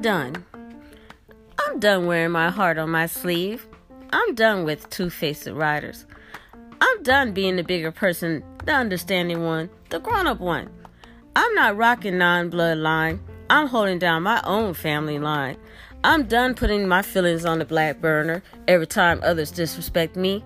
Done. I'm done wearing my heart on my sleeve. I'm done with two faced riders. I'm done being the bigger person, the understanding one, the grown up one. I'm not rocking non bloodline. I'm holding down my own family line. I'm done putting my feelings on the black burner every time others disrespect me.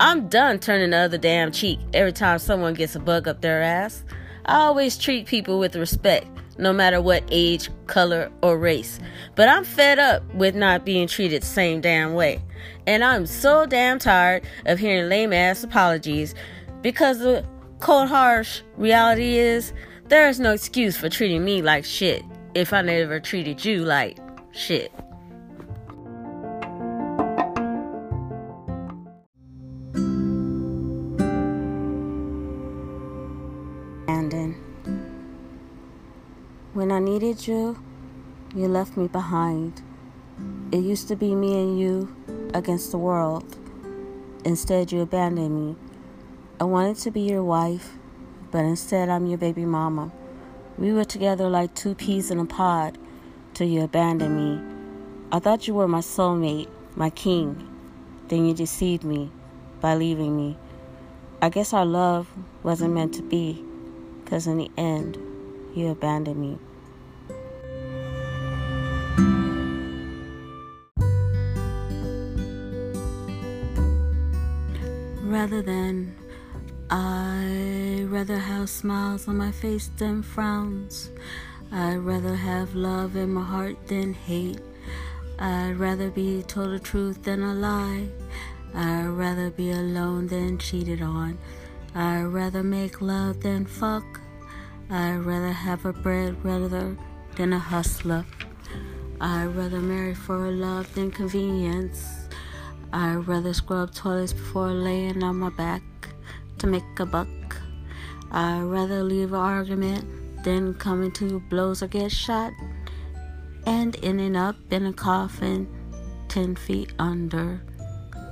I'm done turning the other damn cheek every time someone gets a bug up their ass. I always treat people with respect, no matter what age, color, or race. But I'm fed up with not being treated the same damn way. And I'm so damn tired of hearing lame ass apologies because the cold, harsh reality is there is no excuse for treating me like shit if I never treated you like shit. When I needed you, you left me behind. It used to be me and you against the world. Instead, you abandoned me. I wanted to be your wife, but instead, I'm your baby mama. We were together like two peas in a pod till you abandoned me. I thought you were my soulmate, my king. Then you deceived me by leaving me. I guess our love wasn't meant to be, because in the end, you abandoned me. Rather than I rather have smiles on my face than frowns. I'd rather have love in my heart than hate. I'd rather be told the truth than a lie. I'd rather be alone than cheated on. I'd rather make love than fuck. I'd rather have a bread rather than a hustler. I'd rather marry for love than convenience. I'd rather scrub toilets before laying on my back to make a buck. I'd rather leave an argument than come into blows or get shot and ending up in a coffin 10 feet under.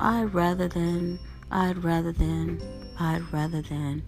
I'd rather than, I'd rather than, I'd rather than.